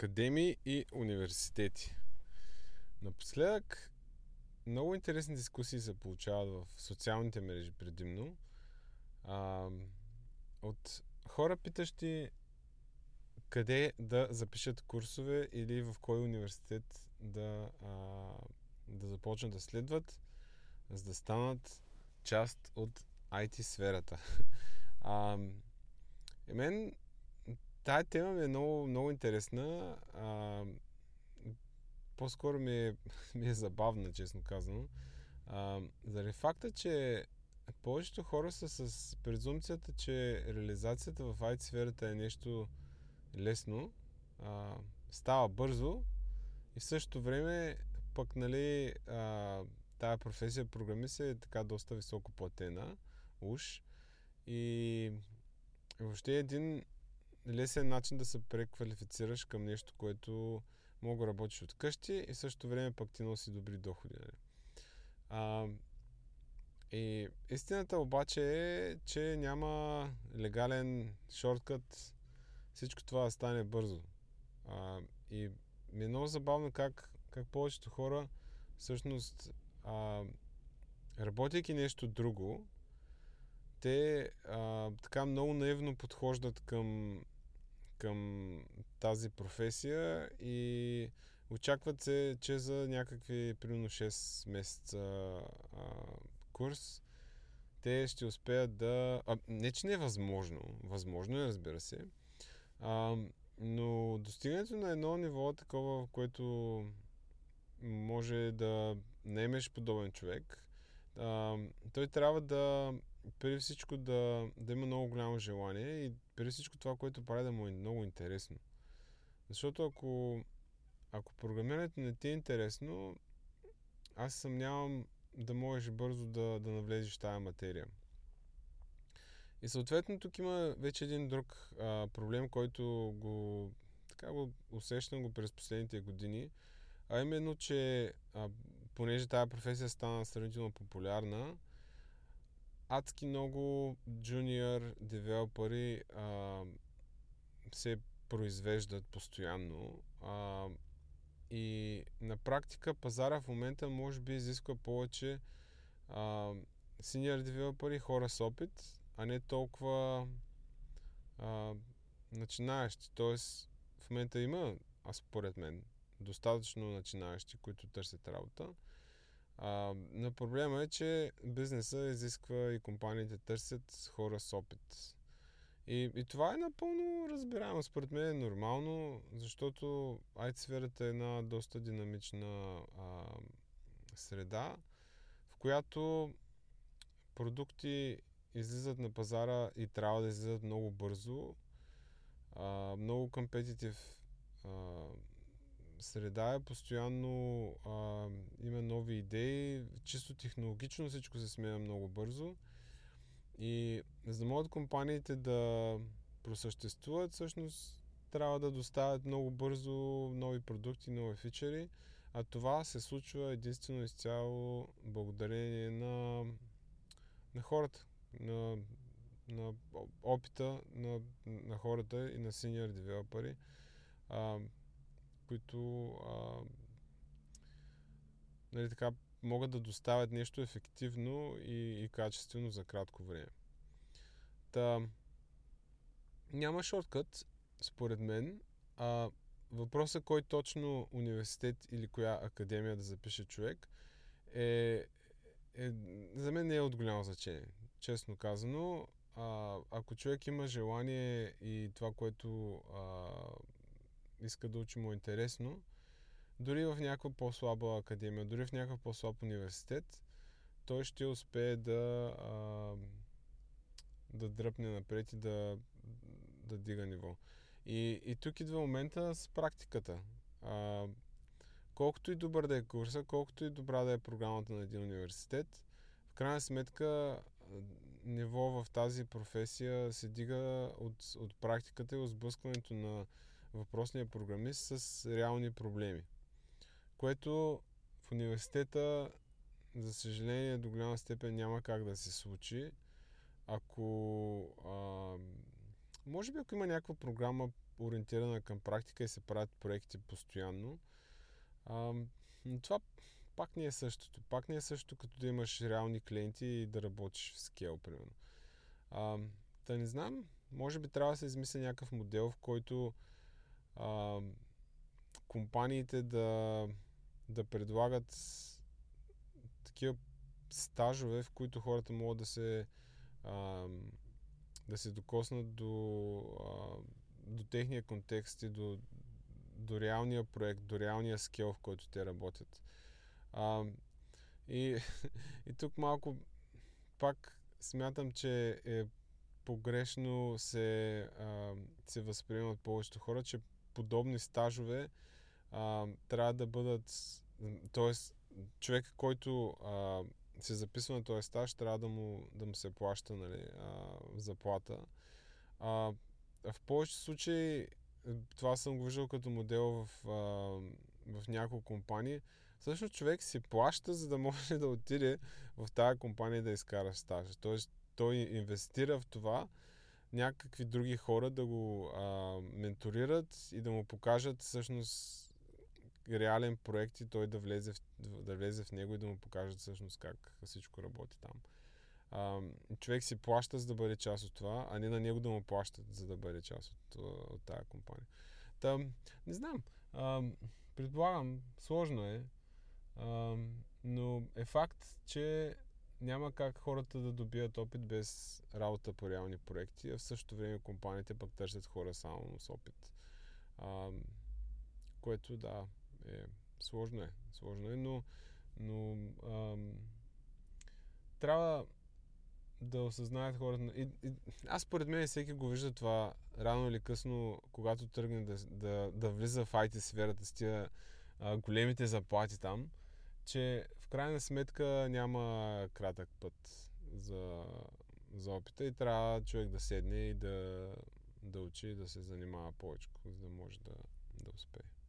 академии и университети. Напоследък много интересни дискусии се получават в социалните мрежи предимно. А, от хора питащи къде да запишат курсове или в кой университет да, а, да започнат да следват, за да станат част от IT сферата. А, и мен тая тема ми е много, много интересна. А, по-скоро ми е, ми е забавна, честно казано. А, заради факта, че повечето хора са с презумцията, че реализацията в IT сферата е нещо лесно, а, става бързо и в същото време пък, нали, а, тая професия програмист е така доста високо платена, уж. И въобще един лесен начин да се преквалифицираш към нещо, което мога да работиш от къщи и също време пък ти носи добри доходи. Нали? А, и истината обаче е, че няма легален шорткът всичко това да стане бързо. А, и ми е много забавно как, как повечето хора всъщност а, работейки нещо друго, те а, така много наивно подхождат към, към тази професия и очакват се, че за някакви примерно 6 месеца а, курс те ще успеят да... А, не, че не е възможно. Възможно е, разбира се. А, но достигането на едно ниво такова, в което може да наемеш подобен човек, а, той трябва да преди всичко да, да има много голямо желание и преди всичко това, което прави да му е много интересно. Защото ако, ако програмирането не ти е интересно, аз съмнявам да можеш бързо да, да навлезеш в тази материя. И съответно тук има вече един друг а, проблем, който го, така го усещам го през последните години, а именно, че а, понеже тази професия стана сравнително популярна, адски много джуниор девелопери се произвеждат постоянно. А, и на практика пазара в момента може би изисква повече а, senior девелопери, хора с опит, а не толкова а, начинаещи. Тоест, в момента има, а според мен, достатъчно начинаещи, които търсят работа. А, но проблема е, че бизнеса изисква и компаниите търсят хора с опит. И, и това е напълно разбираемо. Според мен е нормално, защото IT сферата е една доста динамична а, среда, в която продукти излизат на пазара и трябва да излизат много бързо. А, много компетитив среда е, постоянно а, има нови идеи, чисто технологично всичко се сменя много бързо. И за да могат компаниите да просъществуват, всъщност трябва да доставят много бързо нови продукти, нови фичери, а това се случва единствено изцяло благодарение на, на хората, на, на опита на, на хората и на senior девелопери, които а, нали, така, могат да доставят нещо ефективно и, и качествено за кратко време. Та, няма шорткът, според мен. А, въпросът кой точно университет или коя академия да запише човек е, е за мен не е от голямо значение честно казано. А, ако човек има желание и това, което а, иска да учи му интересно, дори в някаква по-слаба академия, дори в някакъв по-слаб университет, той ще успее да, а, да дръпне напред и да, да дига ниво. И, и тук идва момента с практиката. А, колкото и добър да е курса, колкото и добра да е програмата на един университет, в крайна сметка ниво в тази професия се дига от, от практиката и от сблъскването на въпросния програмист с реални проблеми. Което в университета, за съжаление, до голяма степен няма как да се случи. Ако. А, може би, ако има някаква програма ориентирана към практика и се правят проекти постоянно. А, но това пак не е същото. Пак не е същото, като да имаш реални клиенти и да работиш в скел, примерно. А, да не знам, може би трябва да се измисли някакъв модел, в който а, компаниите да, да предлагат такива стажове, в които хората могат да се а, да се докоснат до, а, до техния контекст и до, до реалния проект, до реалния скел, в който те работят. А, и, и тук малко пак смятам, че е погрешно се, а, се възприемат повечето хора, че подобни стажове а, трябва да бъдат. Тоест, човек, който а, се записва на този стаж, трябва да му, да му се плаща нали, а, заплата. А, в повечето случаи, това съм го виждал като модел в, а, в няколко компании, всъщност човек си плаща, за да може да отиде в тази компания да изкара стажа. Тоест, той инвестира в това някакви други хора да го а, менторират и да му покажат всъщност реален проект и той да влезе, в, да влезе в него и да му покажат всъщност как всичко работи там. А, човек си плаща за да бъде част от това, а не на него да му плащат за да бъде част от, от тази компания. Та, не знам. А, предполагам, сложно е, а, но е факт, че няма как хората да добият опит без работа по реални проекти, а в същото време компаниите пък търсят хора само с опит. А, което да, е сложно е. Сложно е, но, но ам, трябва да осъзнаят хората. И, и, аз според мен всеки го вижда това рано или късно, когато тръгне да, да, да влиза в IT сферата с тия а, големите заплати там, че в крайна сметка няма кратък път за, за опита и трябва човек да седне и да, да учи да се занимава повече, за да може да, да успее.